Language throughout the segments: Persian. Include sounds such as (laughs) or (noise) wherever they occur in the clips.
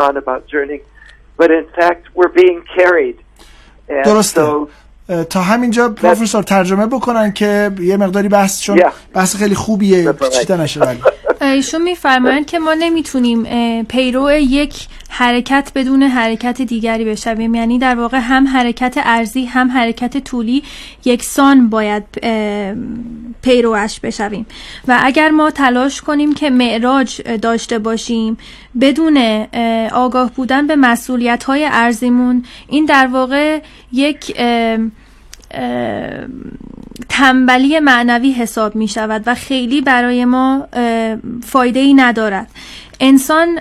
on about journeying, but in fact we're being carried. And درسته. so تا همینجا پروفسور ترجمه بکنن که یه مقداری بحث چون Yeah. بحث خیلی خوبیه That's right. چیده نشه ولی (laughs) ایشون میفرمایند که ما نمی‌تونیم پیرو یک حرکت بدون حرکت دیگری بشویم. یعنی در واقع هم حرکت ارزی هم حرکت طولی یکسان باید پیروش بشویم. و اگر ما تلاش کنیم که معراج داشته باشیم بدون اه، آگاه بودن به مسئولیت های ارزیمون این در واقع یک تنبلی معنوی حساب می شود و خیلی برای ما فایده ای ندارد. انسان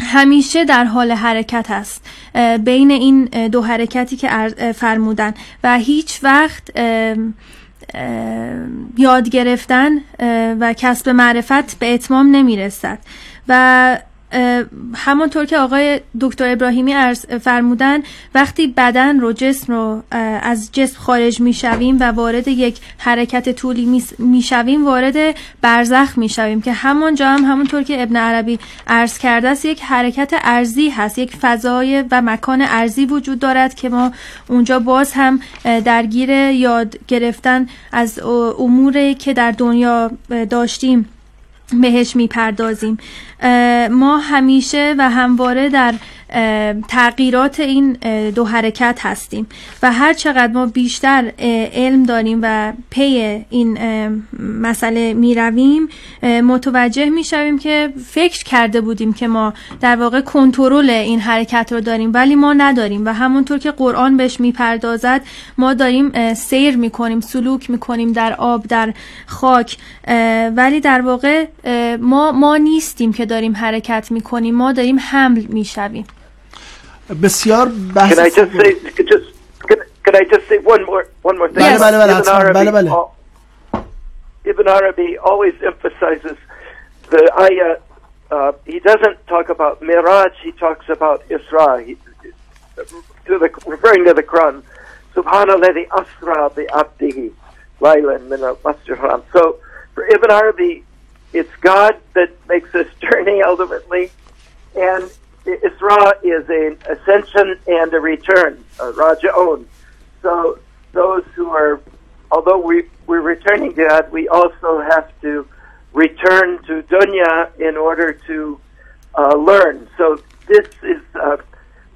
همیشه در حال حرکت است بین این دو حرکتی که فرمودن و هیچ وقت یاد گرفتن و کسب معرفت به اتمام نمی رسد. و همانطور که آقای دکتر ابراهیمی عرض فرمودن وقتی بدن رو جسم رو از جسم خارج می شویم و وارد یک حرکت طولی می شویم وارد برزخ می شویم که همانجا هم همونطور که ابن عربی عرض کرده است یک حرکت ارزی هست یک فضای و مکان ارزی وجود دارد که ما اونجا باز هم درگیر یاد گرفتن از اموری که در دنیا داشتیم بهش می‌پردازیم. ما همیشه و همواره در تغییرات این دو حرکت هستیم و هر چقدر ما بیشتر علم داریم و پی این مسئله می رویم متوجه می شویم که فکر کرده بودیم که ما در واقع کنترل این حرکت رو داریم ولی ما نداریم و همونطور که قرآن بهش می‌پردازد ما داریم سیر می‌کنیم سلوک می‌کنیم در آب در خاک ولی در واقع ما ما نیستیم که داریم حرکت میکنیم ما داریم حمل میشویم بسیار بحث Can I just خوبیه. say just can, can I just say one more one more thing? بله، بله، بله، Ibn حتما. Arabi, بله، بله. al- Ibn Arabi always emphasizes the ayah. Uh, he doesn't talk about Miraj. He talks about Isra. He, to the referring to the Quran. Subhanallah asra bi abdihi laylan min al-masjid haram. So for Ibn Arabi, it's God that makes this (laughs) journey ultimately, and Isra is an ascension and a return, a raja'un. So those who are, although we, we're returning to God, we also have to return to dunya in order to uh, learn. So this is, uh,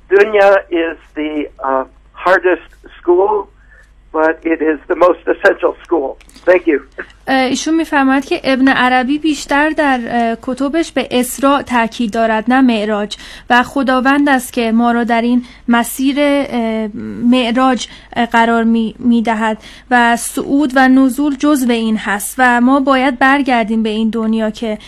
dunya is the uh, hardest school, but it is the most essential school. Thank you. ایشون میفرماید که ابن عربی بیشتر در کتبش به اسراء تاکید دارد نه معراج. و خداوند است که ما را در این مسیر معراج قرار می, می دهد و صعود و نزول جزو این هست. و ما باید برگردیم به این دنیا که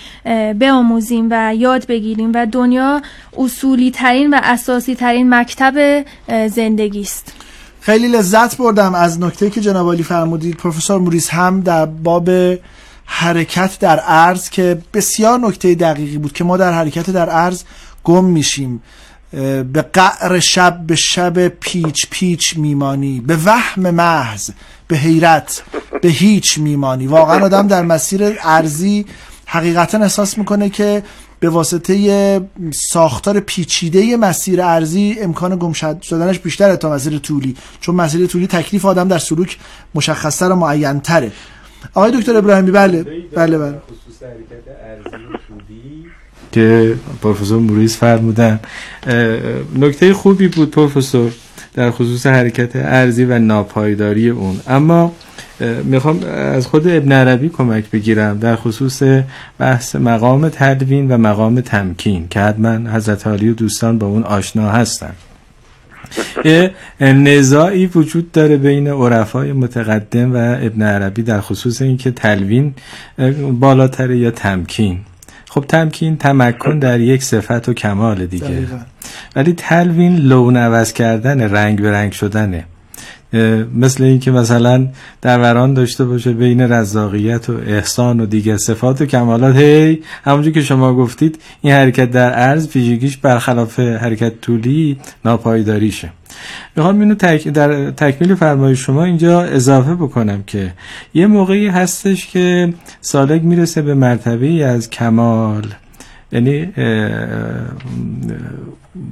بیاموزیم و یاد بگیریم. و دنیا اصولی ترین و اساسی ترین مکتب زندگی است. خیلی لذت بردم از نکته که جناب عالی فرمودید. پروفسور موریس هم در باب حرکت در عرض که بسیار نکته دقیقی بود که ما در حرکت در عرض گم میشیم. به قعر شب به شب پیچ پیچ میمانی به وهم محض به حیرت به هیچ میمانی. واقعا آدم در مسیر ارزی حقیقتا احساس می‌کنه که به واسطه ساختار پیچیده مسیر ارزی امکان گم شد- شدنش بیشتره تا مسیر طولی. چون مسیر طولی تکلیف آدم در سلوک مشخصتر و معینتره. آقای دکتر ابراهیمی بله. بله بله. که پروفسور موریس فرمودن. نکته خوبی بود پروفسور در خصوص حرکت ارزی و ناپایداری اون. اما اه، می‌خوام از خود ابن عربی کمک بگیرم در خصوص بحث مقام تدوین و مقام تمکین که حتما حضرت علی و دوستان با اون آشنا هستن. یه نزاعی وجود داره بین عرفای متقدم و ابن عربی در خصوص اینکه تلوین بالاتره یا تمکین. خب تمکین تمکن در یک صفت و کمال دیگه. دقیقاً. ولی تلوین لون عوض کردن رنگ به رنگ شدنه. مثل اینکه مثلا دوران داشته باشه بین رزاقیت و احسان و دیگر صفات و کمالات. هی همونجور که شما گفتید این حرکت در عرض ویژگیش برخلاف حرکت طولی ناپایداریشه. می‌خوام اینو تک در تکمیل فرمایش شما اینجا اضافه بکنم که یه موقعی هستش که سالک می‌رسه به مرتبه از کمال. یعنی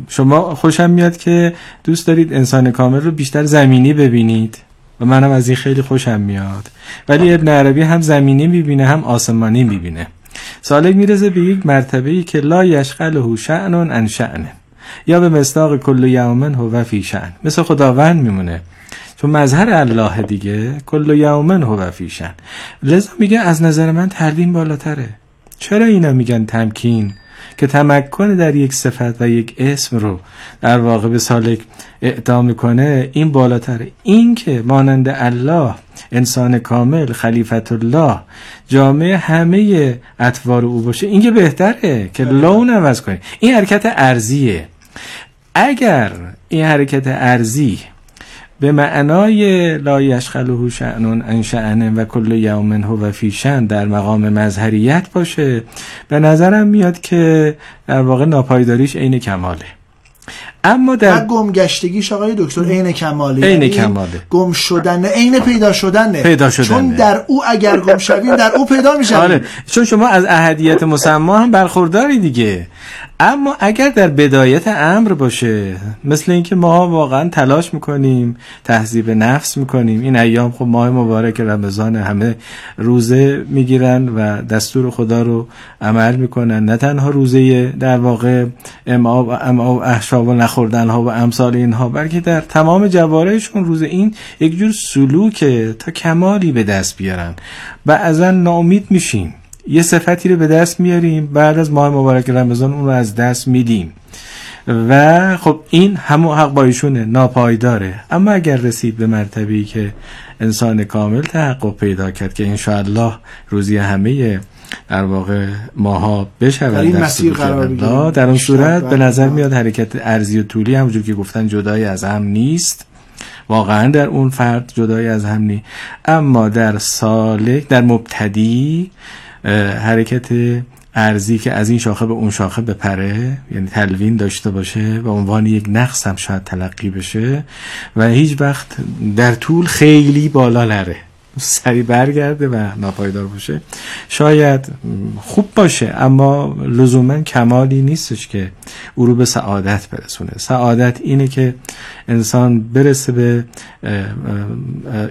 شما خوشم میاد که دوست دارید انسان کامل رو بیشتر زمینی ببینید. و منم از این خیلی خوشم میاد. ولی ابن عربی هم زمینی می‌بینه هم آسمانی می‌بینه. سالک میرزه به یک مرتبه ای که لا یشغله شأن ان شأن یا به مستاق کل یومن هو فی شأن. مثل خداوند میمونه. چون مظهر الله دیگه کل یومن هو فی شأن. لذا میگه از نظر من تردین بالاتره. چرا اینا میگن تمکین؟ که تمکن در یک صفت و یک اسم رو در واقع به سالک اعطا می‌کنه این بالاتره این که مانند الله انسان کامل خلیفت الله جامعه همه اطوار او باشه این که بهتره که لون عوض کنه این حرکت ارزیه اگر این حرکت ارزی به معنای لا یشخله شعنون ان و کل یومن هو فی شن در مقام مظهریت باشه. به نظرم میاد که در واقع ناپایداریش عین کماله. اما در گمگشتگیش آقای دکتر عین کماله. عین کماله. گم شدن عین پیدا شدن پیدا شدن چون در او اگر گم شویم در او پیدا می‌شویم. آره. چون شما از اهدیت مسما هم برخورداری دیگه. اما اگر در بدایت امر باشه مثل اینکه ما واقعا تلاش می‌کنیم تهذیب نفس می‌کنیم این ایام خب ماه مبارک رمضان همه روزه می‌گیرن و دستور خدا رو عمل می‌کنن. نه تنها روزه در واقع امعاب و احشاب و نخوردن ها و امثال اینها بلکه در تمام جوارهشون روز این یک جور سلوکه تا کمالی به دست بیارن. بعضا ناامید میشیم. یه صفتی رو به دست میاریم بعد از ماه مبارک رمضان اون رو از دست میدیم. و خب این همون حق با ایشونه ناپایداره. اما اگر رسید به مرتبی که انسان کامل تحقق پیدا کرد که انشاءالله روزی همه در واقع ماها بشود در این مسیر قرار در اون صورت به نظر میاد حرکت ارزی و طولی همونجور که گفتن جدای از هم نیست. واقعا در اون فرد جدای از هم نیست. اما در سالک در مبتدی حرکت ارزی که از این شاخه به اون شاخه بپره یعنی تلوین داشته باشه و عنوان یک نقص هم شاید تلقی بشه و هیچ وقت در طول خیلی بالا نره. سری برگرده و ناپایدار باشه. شاید خوب باشه اما لزوما کمالی نیستش که او رو به سعادت برسونه. سعادت اینه که انسان برسه به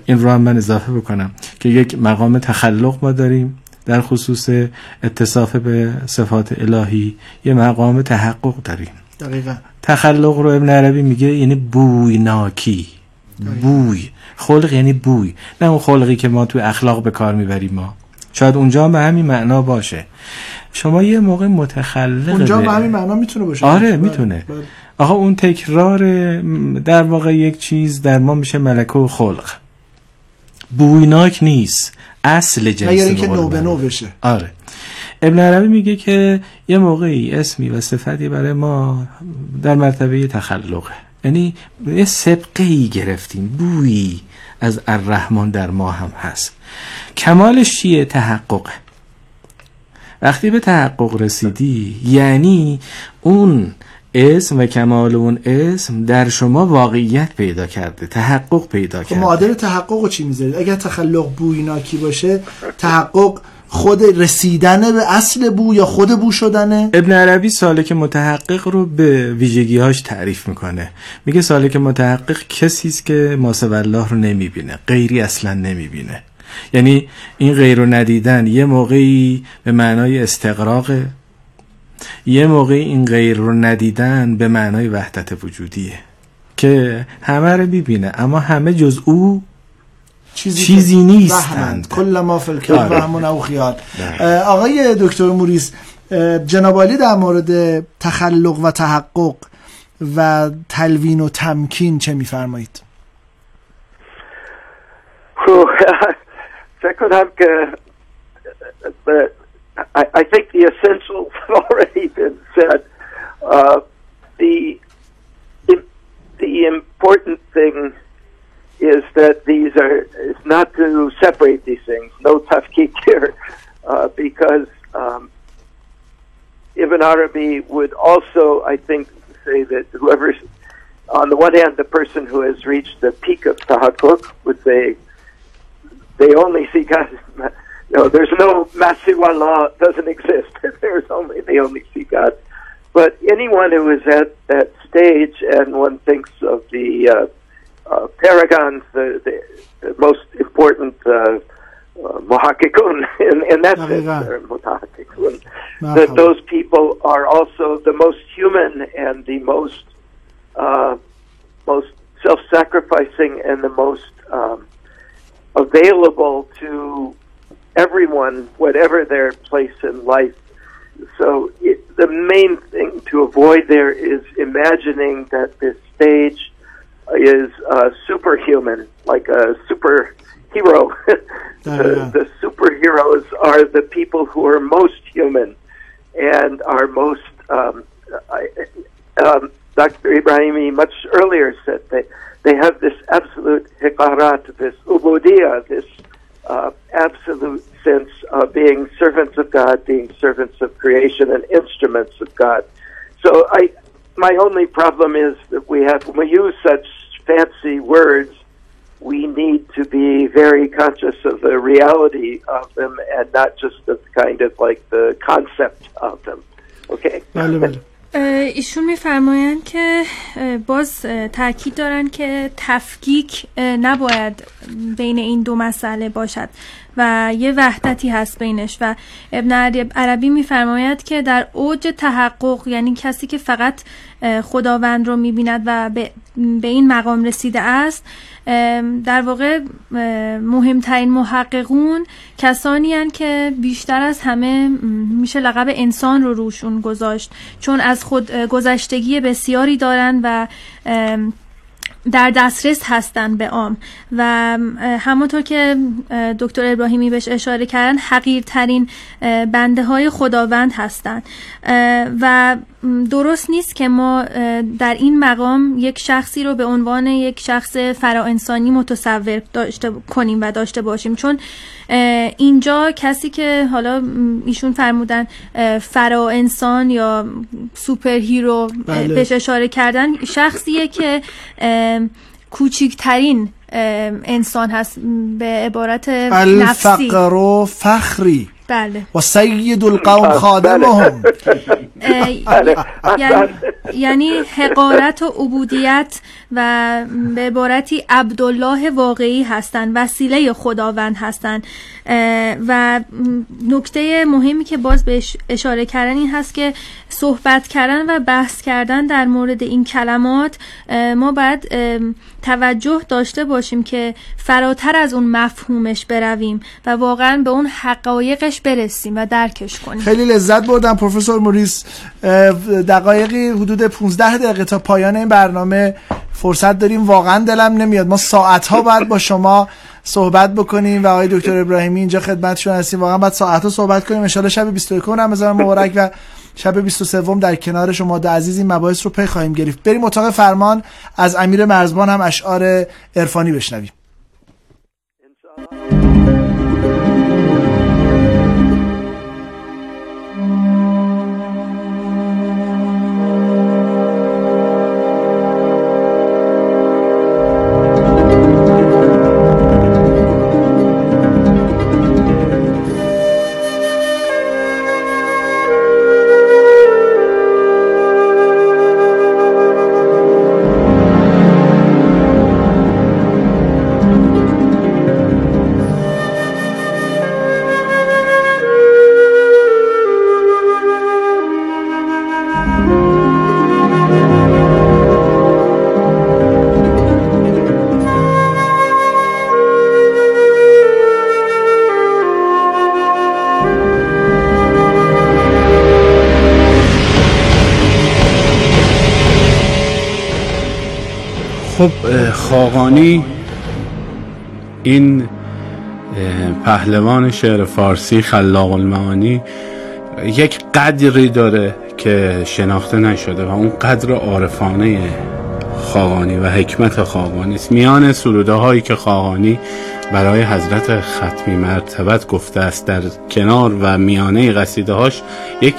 این رو هم من اضافه بکنم که یک مقام تخلق ما داریم. در خصوص اتصاف به صفات الهی یه مقام تحقق داریم. دقیقا. تخلق رو ابن عربی میگه یعنی بویناکی بوی. خلق یعنی بوی. نه اون خلقی که ما تو اخلاق به کار می‌بریم ما. شاید اونجا به همین معنا باشه. شما یه موقع متخلق اونجا به همین معنا می‌تونه باشه. آره بله، می‌تونه. بله. آقا اون تکرار در واقع یک چیز در ما میشه ملکه و خلق بویناک نیست. اصل جنس مگر اینکه نو به نو بشه. آره. ابن عربی میگه که یه موقعی اسمی و صفتی برای ما در مرتبه تخلقه. یعنی یه سبقه ای گرفتیم. بویی از الرحمن در ما هم هست. کمالش چیه تحقق وقتی به تحقق رسیدی یعنی اون اسم و کمال اون اسم در شما واقعیت پیدا کرده تحقق پیدا خب، کرده. معادل تحقق رو چی می‌ذارید اگر تخلق بویناکی باشه تحقق خود رسیدنه به اصل بو یا خود بو شدنه؟ ابن عربی سالک متحقق رو به ویژگیهاش تعریف می‌کنه. میگه سالک متحقق کسی است که ماسو الله رو نمی‌بینه غیری اصلا نمی‌بینه. یعنی این غیر رو ندیدن یه موقعی به معنای استقراق یه موقعی این غیر رو ندیدن به معنای وحدت وجودیه که همه رو ببینه اما همه جز او چیزی, چیزی نیستند. کل ما فلکر و همون او خیال آقای دکتر موریس جنابالی در مورد تخلق و تحقق و تلوین و تمکین چه میفرمایید؟ خب، (laughs) فکر کنم که I, I think the essentials (laughs) have already been said. Uh, the the important thing is that these are is not to separate these things. No tafkik (laughs) here, uh, because um, Ibn Arabi would also, I think, say that whoever, on the one hand, the person who has reached the peak of tahakkuk would say they only see God (laughs) know, there's no Masiwala doesn't exist. (laughs) there's only they only see God. But anyone who is at that stage, and one thinks of the uh, uh, paragons, the, the, the most important uh, uh, muhakkikun, in, in that sense, they're that those people are also the most human and the most uh, most self-sacrificing and the most um, available to everyone, whatever their place in life. So it, the main thing to avoid there is imagining that this stage is uh, superhuman, like a superhero. (laughs) the, the superheroes are the people who are most human and are most. Um, I, um, Dr. Ibrahimi much earlier said that they have this absolute hikarat, this ubudiyah, this uh, absolute sense of being servants of God, being servants of creation and instruments of God. So I, my only problem is that we have, when we use such fancy words, we need to be very conscious of the reality of them and not just of kind of like the concept of them. Okay? ایشون میفرمایند که باز تاکید دارن که تفکیک نباید بین این دو مسئله باشد و یه وحدتی هست بینش و ابن عربی میفرماید که در اوج تحقق یعنی کسی که فقط خداوند رو می‌بیند و به این مقام رسیده است. در واقع مهمترین محققون کسانی هن که بیشتر از همه میشه لقب انسان رو روشون گذاشت. چون از خود گذشتگی بسیاری دارن و در دسترس هستند به عام و همونطور که دکتر ابراهیمی بهش اشاره کردن حقیرترین بنده های خداوند هستند و درست نیست که ما در این مقام یک شخصی رو به عنوان یک شخص فراانسانی متصور داشته کنیم و داشته باشیم. چون اینجا کسی که حالا ایشون فرمودن فرا انسان یا superhero بله. بهش اشاره کردن شخصیه که کوچکترین انسان هست به عبارت نفسی. الفقر فخری. بله. و سید القوم خادمهم. یعنی یعنی حقارت و عبودیت و به عبارتی عبدالله واقعی هستند وسیله خداوند هستند و نکته مهمی که باز بهش اشاره کردن این هست که صحبت کردن و بحث کردن در مورد این کلمات ما باید توجه داشته باشیم که فراتر از اون مفهومش برویم و واقعا به اون حقایقش برسیم و درکش کنیم. خیلی لذت بردم پروفسور موریس دقایقی حدود 15 دقیقه تا پایان این برنامه. فرصت داریم. واقعا دلم نمیاد. ما ساعت ها بعد با شما صحبت بکنیم و آقای دکتر ابراهیمی اینجا خدمتشون هستیم. واقعا بعد ساعت ها صحبت کنیم. ان شب 21 رمضان مبارک و شب 23 در کنار شما ده عزیز این مباحث رو پی خواهیم گرفت. بریم اتاق فرمان. از امیر مرزبان هم اشعار عرفانی بشنویم. خب خاقانی این پهلوان شعر فارسی خلاق المعانی یک قدری داره که شناخته نشده و اون قدر عارفانه خاقانی و حکمت خاقانی است. میان سروده هایی که خاقانی برای حضرت ختمی مرتبت گفته است در کنار و میانه قصیده هاش یک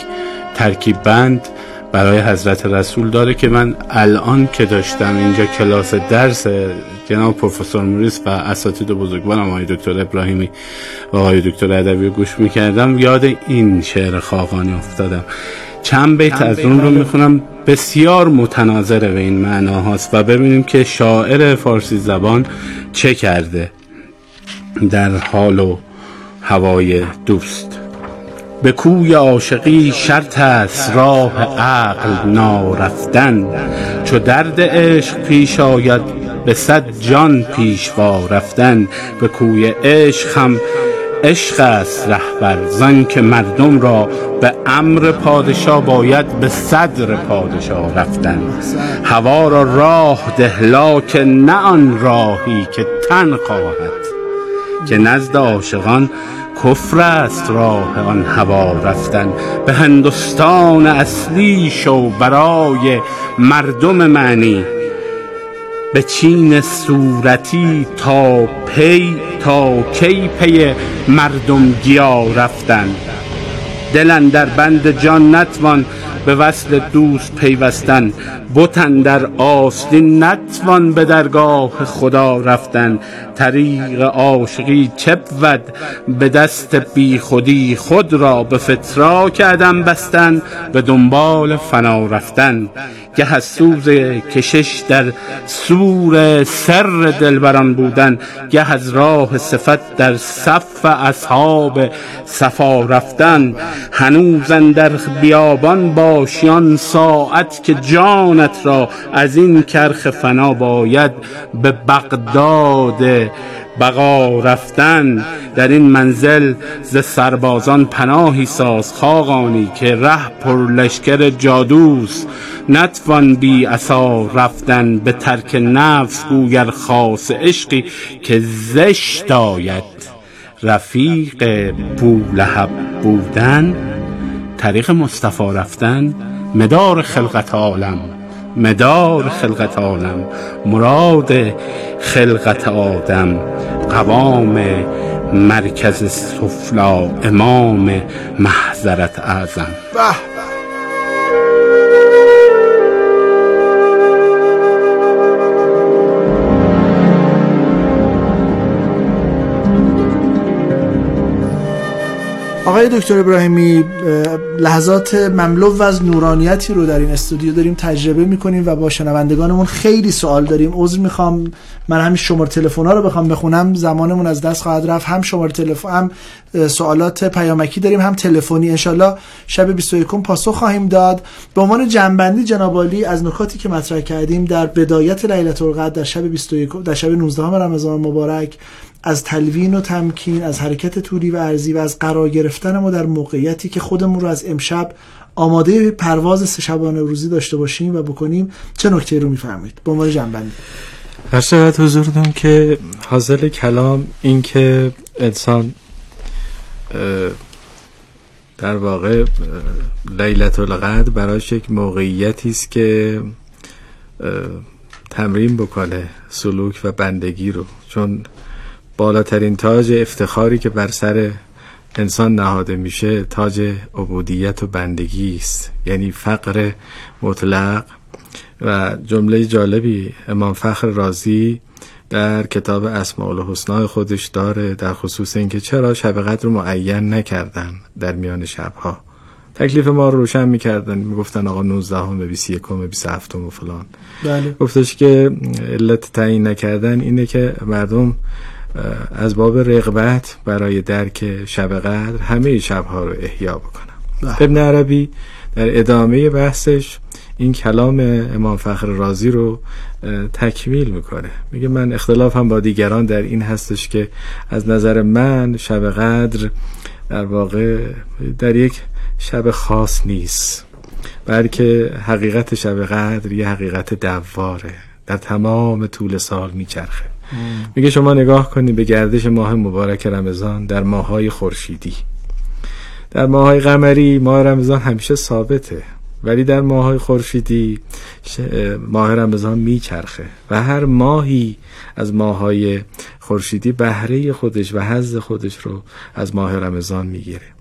ترکیب بند برای حضرت رسول داره که من الان که داشتم اینجا کلاس درس جناب پروفسور موریس و اساتید بزرگوارم آقای دکتر ابراهیمی و آقای دکتر ادبی گوش می‌کردم. یاد این شعر خاقانی افتادم. چند بیت از اون رو می‌خونم. بسیار متناظر به این معناهاست و ببینیم که شاعر فارسی زبان چه کرده در حال و هوای دوست. به کوی عاشقی شرط است راه عقل نارفتن. چو درد عشق پیش آید به صد جان پیشوا رفتن. به کوی عشق هم عشق است رهبر زن که مردم را به امر پادشاه باید به صدر پادشاه رفتن. هوا را راه دهلا که نه آن راهی که تن خواهد. که نزد عاشقان کفر است راه آن هوا رفتن. به هندوستان اصلی شو برای مردم معنی. به چین صورتی تا پی تا کی پی مردم گیا رفتن. دلن در بند جان نتوان به وصل دوست پیوستن. بتن در آستین نتوان به درگاه خدا رفتن. طریق عاشقی چپ ود به دست بی خودی خود را به فترا کردم بستن به دنبال فنا رفتن. گه از سوز کشش در سور سر دلبران بودن گه از راه صفت در صف اصحاب صفا رفتن. هنوزن در بیابان باشیان ساعت که جانت را از این کرخ فنا باید به بغداد بقا رفتن در این منزل ز سربازان پناهی ساز خاقانی که ره پر لشکر جادوست. نتوان بی عصا رفتن به ترک نفس گویر خاص عشقی که زشت آید. رفیق بولهب بودن طریق مصطفی رفتن مدار خلقت عالم. مدار خلقت عالم مراد خلقت آدم قوام مرکز سفلا امام محضرت اعظم. آقای دکتر ابراهیمی لحظات مملو از نورانیتی رو در این استودیو داریم تجربه می‌کنیم و با شنوندگانمون خیلی سوال داریم. عذر می‌خوام. من همین شماره تلفن ها رو بخوام بخونم. زمانمون از دست خواهد رفت. هم شماره تلفن هم سوالات پیامکی داریم هم تلفنی. انشالله شب 21 پاسخ خواهیم داد. به عنوان جنبندی جناب از نکاتی که مطرح کردیم در بدایت لیلت القدر در شب 21 در شب 19 رمضان مبارک از تلوین و تمکین از حرکت طولی و ارزی و از قرار گرفتن ما در موقعیتی که خودمون رو از امشب آماده پرواز سه شبانه روزی داشته باشیم و بکنیم چه نکته رو میفرمایید؟ به عنوان جنبندی هر شود حضورتون که حاصل کلام این که انسان در واقع لیلت القدر برایش یک موقعیتی است که تمرین بکنه سلوک و بندگی رو. چون بالاترین تاج افتخاری که بر سر انسان نهاده میشه تاج عبودیت و بندگی است. یعنی فقر مطلق. و جمله جالبی امام فخر رازی در کتاب اسماء الحسنا خودش داره در خصوص اینکه چرا شب قدر رو معین نکردن در میان شبها. تکلیف ما رو روشن می‌کردن. می‌گفتن آقا 19 همه 21 همه 27 و فلان. بله. گفتش که علت تعیین نکردن اینه که مردم از باب رغبت برای درک شب قدر همه شبها رو احیا بکنم. بله. ابن عربی در ادامه بحثش این کلام امام فخر رازی رو تکمیل می‌کنه. میگه من اختلاف هم با دیگران در این هستش که از نظر من شب قدر در واقع در یک شب خاص نیست بلکه حقیقت شب قدر یه حقیقت دواره. در تمام طول سال میچرخه. میگه شما نگاه کنید به گردش ماه مبارک رمضان در ماهای خورشیدی. در ماهای قمری ماه رمضان همیشه ثابته ولی در ماهای خورشیدی ماه رمضان میچرخه و هر ماهی از ماهای خورشیدی بهره خودش و حظ خودش رو از ماه رمضان می‌گیره.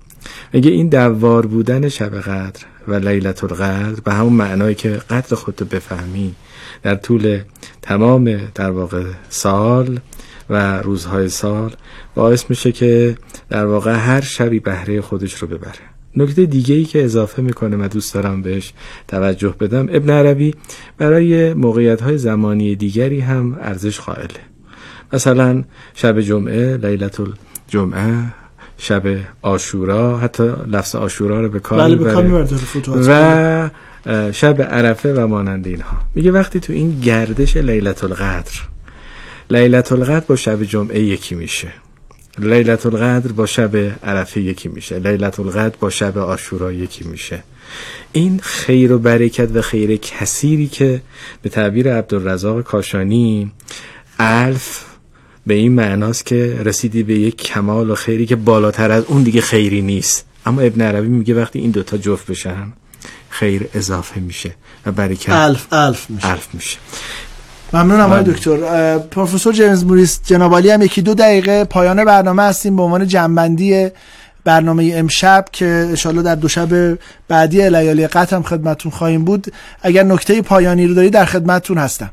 میگه این دوار بودن شب قدر و لیلت القدر به همون معنایی که قدر خودتو بفهمی در طول تمام در واقع سال و روزهای سال باعث میشه که در واقع هر شبی بهره خودش رو ببره. نکته دیگه ای که اضافه می‌کنه و دوست دارم بهش توجه بدم ابن عربی برای موقعیت های زمانی دیگری هم ارزش قائله. مثلا شب جمعه لیلت الجمعه شب آشورا حتی لفظ آشورا رو به کار بله می‌بره. و شب عرفه و مانند اینها. میگه وقتی تو این گردش لیلت القدر لیلت القدر با شب جمعه یکی میشه. لیلت القدر با شب عرفه یکی میشه. لیلت القدر با شب آشورا یکی میشه. این خیر و برکت و خیر کثیری که به تعبیر عبدالرزاق کاشانی الف به این معناست که رسیدی به یک کمال و خیری که بالاتر از اون دیگه خیری نیست. اما ابن عربی میگه وقتی این دوتا جفت بشن خیر اضافه میشه و برکت الف الف میشه. الف میشه. ممنونم آقای بله. دکتر. پروفسور جیمز موریس جنابالی هم یکی دو دقیقه پایان برنامه هستیم به عنوان جنبندی برنامه امشب که انشالله در دو شب بعدی لیالی قطر هم خدمتون خواهیم بود. اگر نکته پایانی رو داری در خدمتتون هستم.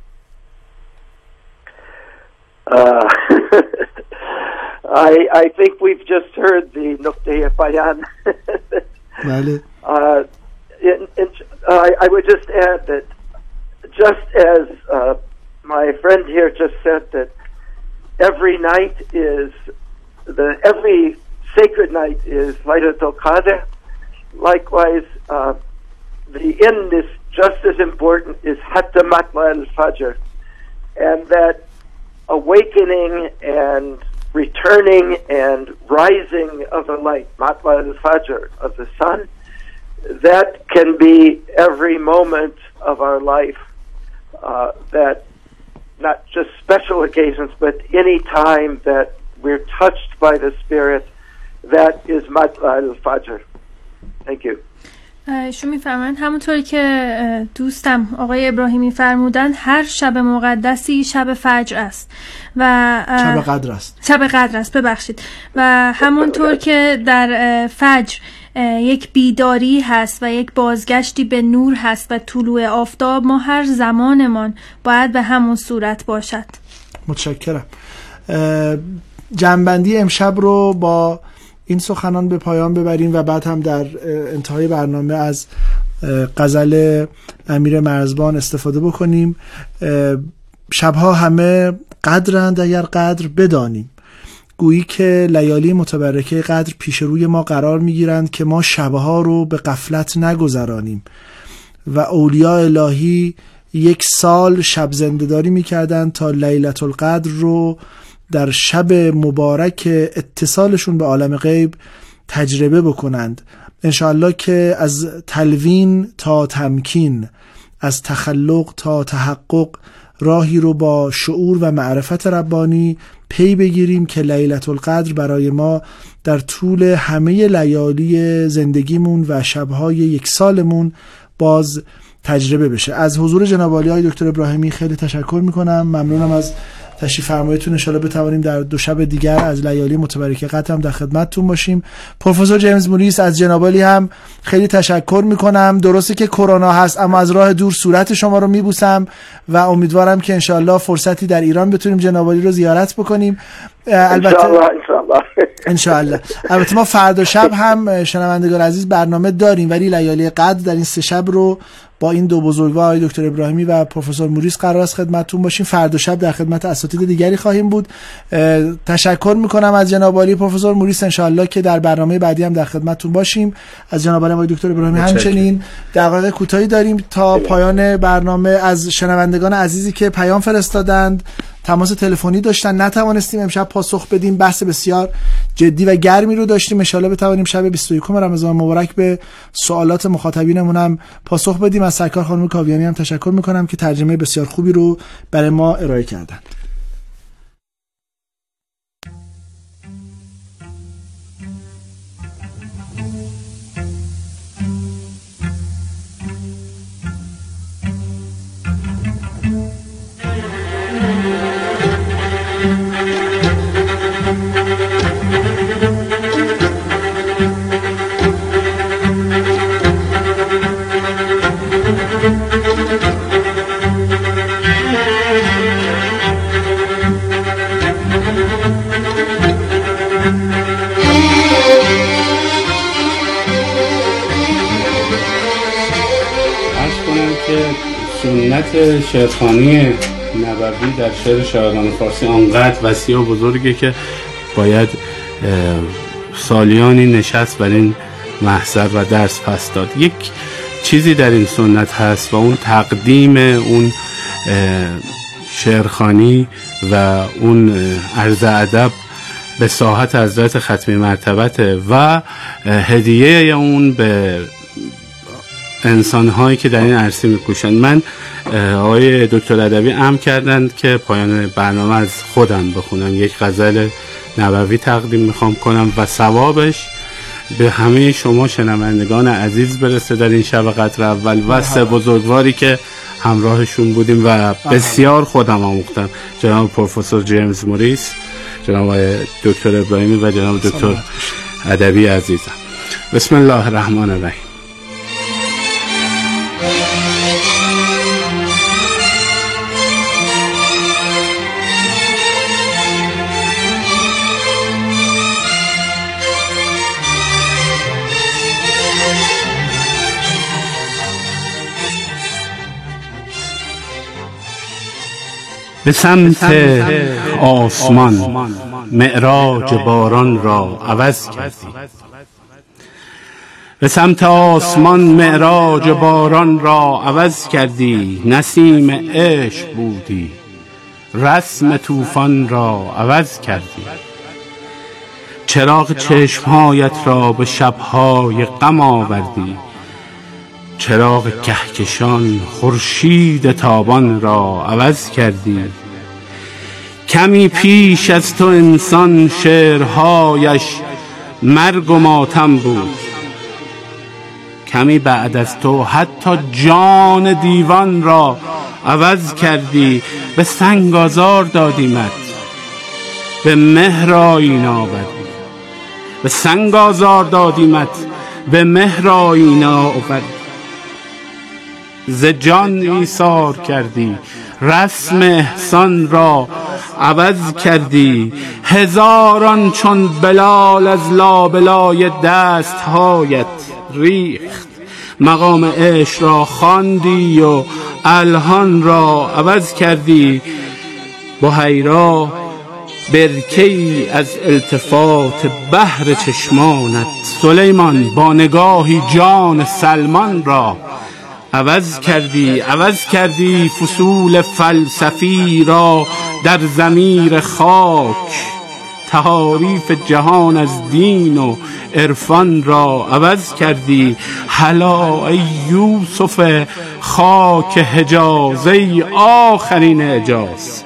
I, I think we've just heard the Nukte Bayan. Really? (laughs) Uh, in, in, I, I would just add that just as uh, my friend here just said that every night is the every sacred night is Vaidatul Qadr. Likewise, uh, the end is just as important is Hatta Matla al Fajr, and that awakening and returning and rising of the light, Matla al Fajr, of the sun, that can be every moment of our life. Uh, that not just special occasions, but any time that we're touched by the Spirit, that is Matla al Fajr. Thank you. ایشون میفرمایند؟ همونطوری که دوستم آقای ابراهیمی فرمودن هر شب مقدسی شب فجر است و شب قدر است. شب قدر است ببخشید. و همونطور که در فجر یک بیداری هست و یک بازگشتی به نور هست و طلوع آفتاب ما هر زمانمان باید به همون صورت باشد. متشکرم. جنبندی امشب رو با این سخنان به پایان ببریم و بعد هم در انتهای برنامه از غزل امیر مرزبان استفاده بکنیم. شبها همه قدرند اگر قدر بدانیم. گویی که لیالی متبرکه قدر پیش روی ما قرار می‌گیرند که ما شبها رو به قفلت نگذرانیم. و اولیاء الهی یک سال شب زندهداری می‌کردند تا لیلت القدر رو در شب مبارک اتصالشون به عالم غیب تجربه بکنند. انشاءالله که از تلوین تا تمکین از تخلق تا تحقق راهی رو با شعور و معرفت ربانی پی بگیریم که لیلت القدر برای ما در طول همه لیالی زندگیمون و شبهای یک سالمون باز تجربه بشه. از حضور جناب های دکتر ابراهیمی خیلی تشکر می‌کنم. ممنونم از تشریف فرمایتون انشالله بتوانیم در دو شب دیگر از لیالی متبرکه قطر هم در خدمتتون باشیم. پروفسور جیمز موریس از جنابالی هم خیلی تشکر می‌کنم. درسته که کرونا هست اما از راه دور صورت شما رو میبوسم و امیدوارم که انشالله فرصتی در ایران بتونیم جنابالی رو زیارت بکنیم. البته. انشاءالله. البته ما فردا شب هم شنوندگان عزیز برنامه داریم ولی لیالی قدر در این سه شب رو با این دو بزرگوار دکتر ابراهیمی و پروفسور موریس قرار است خدمتتون باشیم. فردا شب در خدمت اساتید دیگری خواهیم بود. تشکر می‌کنم از جناب عالی پروفسور موریس. انشاءالله که در برنامه بعدی هم در خدمتتون باشیم. از جناب عالی دکتر ابراهیمی. همچنین دقایق کوتاهی داریم تا پایان برنامه. از شنوندگان عزیزی که پیام فرستادند تماس تلفنی داشتن. نتوانستیم امشب پاسخ بدیم. بحث بسیار جدی و گرمی رو داشتیم. ان بتوانیم شب 21 رمضان مبارک به سوالات مخاطبینمون هم پاسخ بدیم. از سرکار خانم کاویانی هم تشکر می‌کنم که ترجمه بسیار خوبی رو برای ما ارائه کردند. شعرخانی نبوی در شعر شاعران فارسی آنقدر وسیع و بزرگه که باید سالیانی نشست بر این محضر و درس پس داد. یک چیزی در این سنت هست و اون تقدیم اون شعرخانی و اون عرض ادب به ساحت حضرت ختمی مرتبته و هدیه اون به انسان هایی که در این عرصه میکوشند. من آقای دکتر ادبی ام کردند که پایان برنامه از خودم بخونم. یک غزل نبوی تقدیم می‌خوام کنم و ثوابش به همه شما شنوندگان عزیز برسه در این شب قدر اول و سه بزرگواری که همراهشون بودیم و بسیار خودم آموختم. جناب پروفسور جیمز موریس جناب دکتر ابراهیمی و جناب دکتر ادبی عزیزم. بسم الله الرحمن الرحیم. به سمت آسمان. معراج باران را عوض کردی. به سمت آسمان معراج باران را عوض کردی. نسیم عشق بودی. رسم طوفان را عوض کردی. چراغ چشمهایت را به شبهای غم آوردی. چراغ کهکشان خورشید تابان را عوض کردی. کمی پیش از تو انسان شعرهایش مرگ و ماتم بود. کمی بعد از تو حتی جان دیوان را عوض کردی. به سنگ آزار دادیمت به مهر آیین آوردی. به سنگ آزار دادیمت به مهر آیین آوردی. ز جان ایثار کردی رسم احسان را عوض کردی هزاران چون بلال از لابلای دستهایت ریخت. مقام عشق را خواندی و الهان را عوض کردی. بحیرا برکی از التفات بحر چشمانت. سلیمان با نگاهی جان سلمان را عوض کردی عوض کردی فصول فلسفی را در زمیر خاک. تعاریف جهان از دین و عرفان را عوض کردی. حلا ای یوسف خاک حجاز ای آخرین اجاز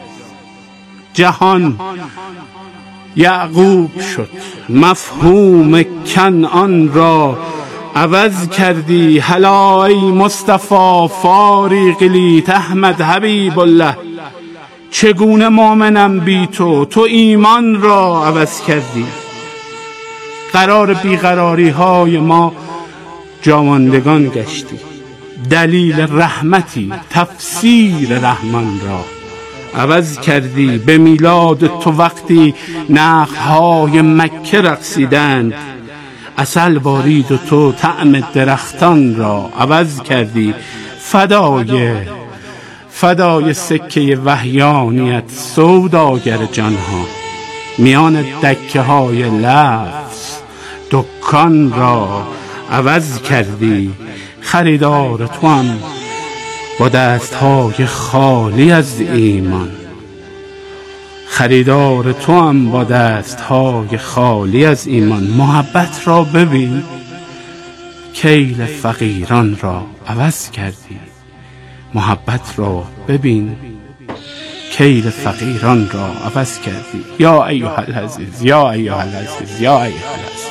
جهان یعقوب شد مفهوم کنعان را عوض کردی هلا ای مصطفی فاریق احمد حبیب الله. چگونه مؤمنم بی تو تو ایمان را عوض کردی. قرار بیقراری های ما جاماندگان گشتی. دلیل رحمتی تفسیر رحمان را عوض کردی. به میلاد تو وقتی نخهای مکه رقصیدند. اصل بارید و تو طعم درختان را عوض کردی. فدای فدای سکه وحیانیت سوداگر جانها. میان دکه های لفظ دکان را عوض کردی. خریدار تو هم با دست های خالی از ایمان. خریدار تو هم با دست های خالی از ایمان محبت را ببین. کیل فقیران را عوض کردی. محبت را ببین. کیل فقیران را عوض کردی. یا ایها العزیز یا ایها العزیز یا ایها العزیز.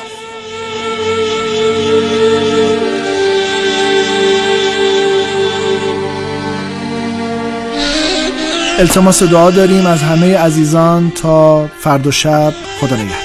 التماس دعا داریم از همه عزیزان تا فردا شب. خدا نگهدار.